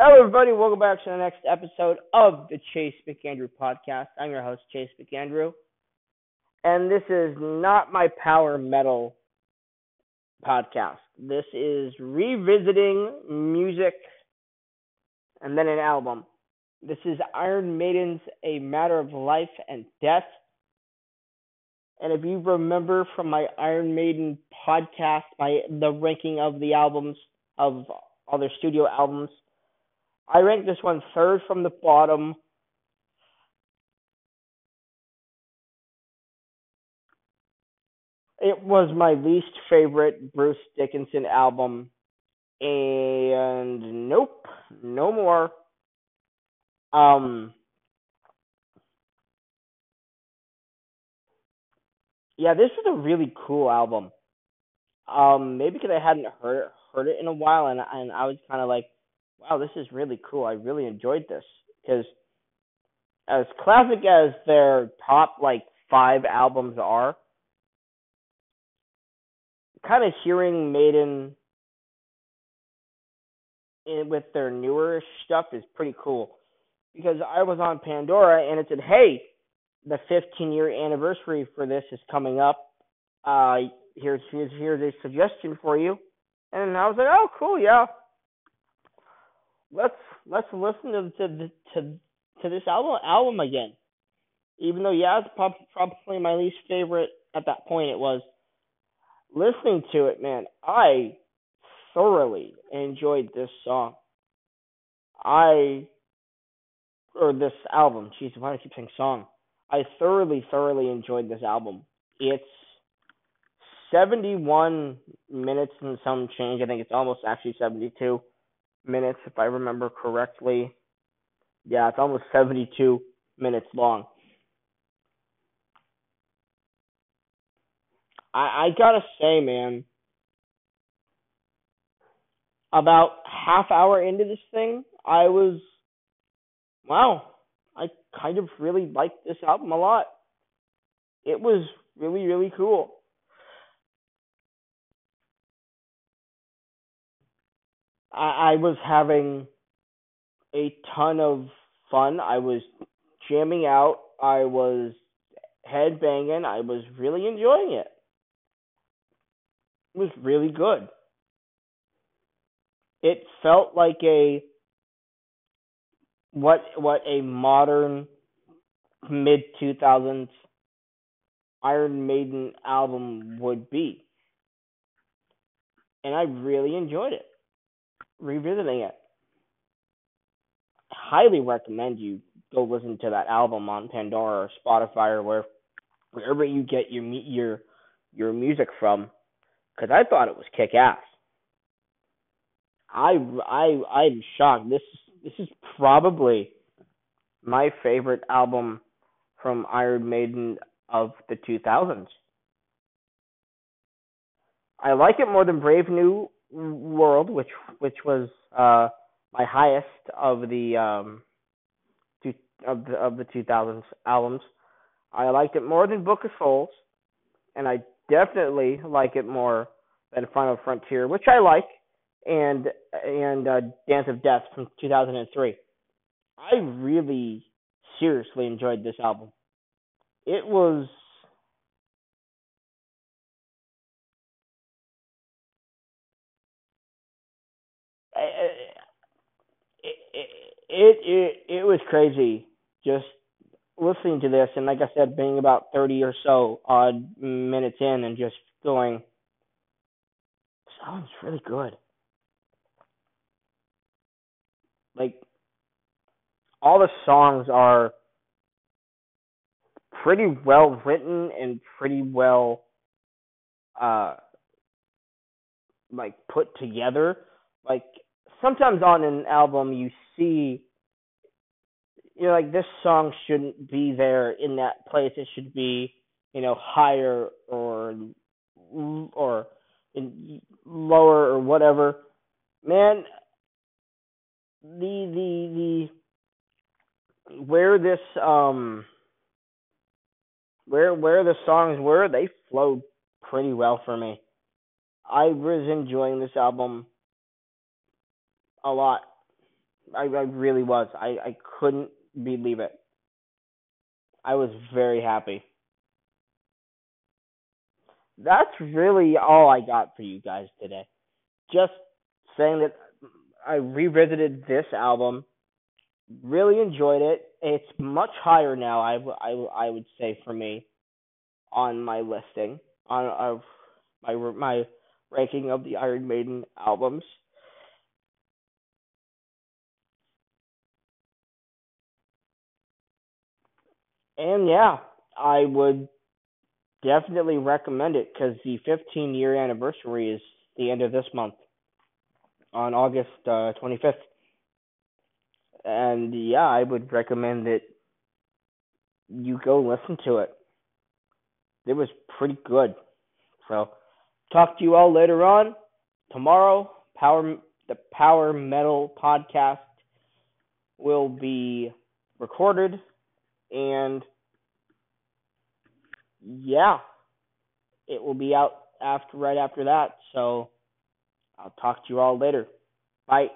Hello, everybody. Welcome back to the next episode of the Chase McAndrew podcast. I'm your host, Chase McAndrew, and this is not my power metal podcast. This is revisiting music and then an album. This is Iron Maiden's A Matter of Life and Death. And if you remember from my Iron Maiden podcast, my the ranking of the albums of all their studio albums, I ranked this one third from the bottom. It was my least favorite Bruce Dickinson album. And nope, no more. Um Yeah, this was a really cool album. Um maybe because I hadn't heard heard it in a while and and I was kind of like wow, this is really cool. I really enjoyed this because as classic as their top like five albums are, kind of hearing Maiden in, with their newer stuff is pretty cool. Because I was on Pandora and it said, "Hey, the 15 year anniversary for this is coming up. Uh, here's here's here's a suggestion for you." And I was like, "Oh, cool, yeah." Let's let's listen to to to, to this album album again. Even though yeah, it's probably my least favorite at that point. It was listening to it, man. I thoroughly enjoyed this song. I or this album. Jeez, why do I keep saying song? I thoroughly, thoroughly enjoyed this album. It's 71 minutes and some change. I think it's almost actually 72 minutes, if I remember correctly. Yeah, it's almost 72 minutes long. I, I gotta say, man, about half hour into this thing, I was, wow, I kind of really liked this album a lot. It was really, really cool. I, I was having a ton of fun. I was jamming out. I was head banging. I was really enjoying it. It was really good. It felt like a what what a modern mid 2000s Iron Maiden album would be. And I really enjoyed it revisiting it. Highly recommend you go listen to that album on Pandora or Spotify or where wherever you get your your your music from, because I thought it was kick ass. I I I'm shocked. This this is probably my favorite album from Iron Maiden of the 2000s. I like it more than Brave New World, which which was uh, my highest of the um, two, of the of the 2000s albums. I liked it more than Book of Souls, and I definitely like it more than Final Frontier, which I like, and and uh, Dance of Death from 2003. I really seriously enjoyed this album. It was it it it was crazy just listening to this and like I said being about 30 or so odd minutes in and just going sounds really good. Like all the songs are pretty well written and pretty well uh like put together. Like sometimes on an album you see you know like this song shouldn't be there in that place. It should be you know higher or or in lower or whatever. Man the the the where this um where where the songs were they flowed pretty well for me. I was enjoying this album a lot. I, I really was. I, I couldn't believe it. I was very happy. That's really all I got for you guys today. Just saying that I revisited this album, really enjoyed it. It's much higher now. I, I, I would say for me on my listing on of my my ranking of the Iron Maiden albums. And yeah, I would definitely recommend it because the 15 year anniversary is the end of this month on August uh, 25th. And yeah, I would recommend that you go listen to it. It was pretty good. So, talk to you all later on. Tomorrow, Power the Power Metal podcast will be recorded and yeah, it will be out after right after that. So I'll talk to you all later. Bye.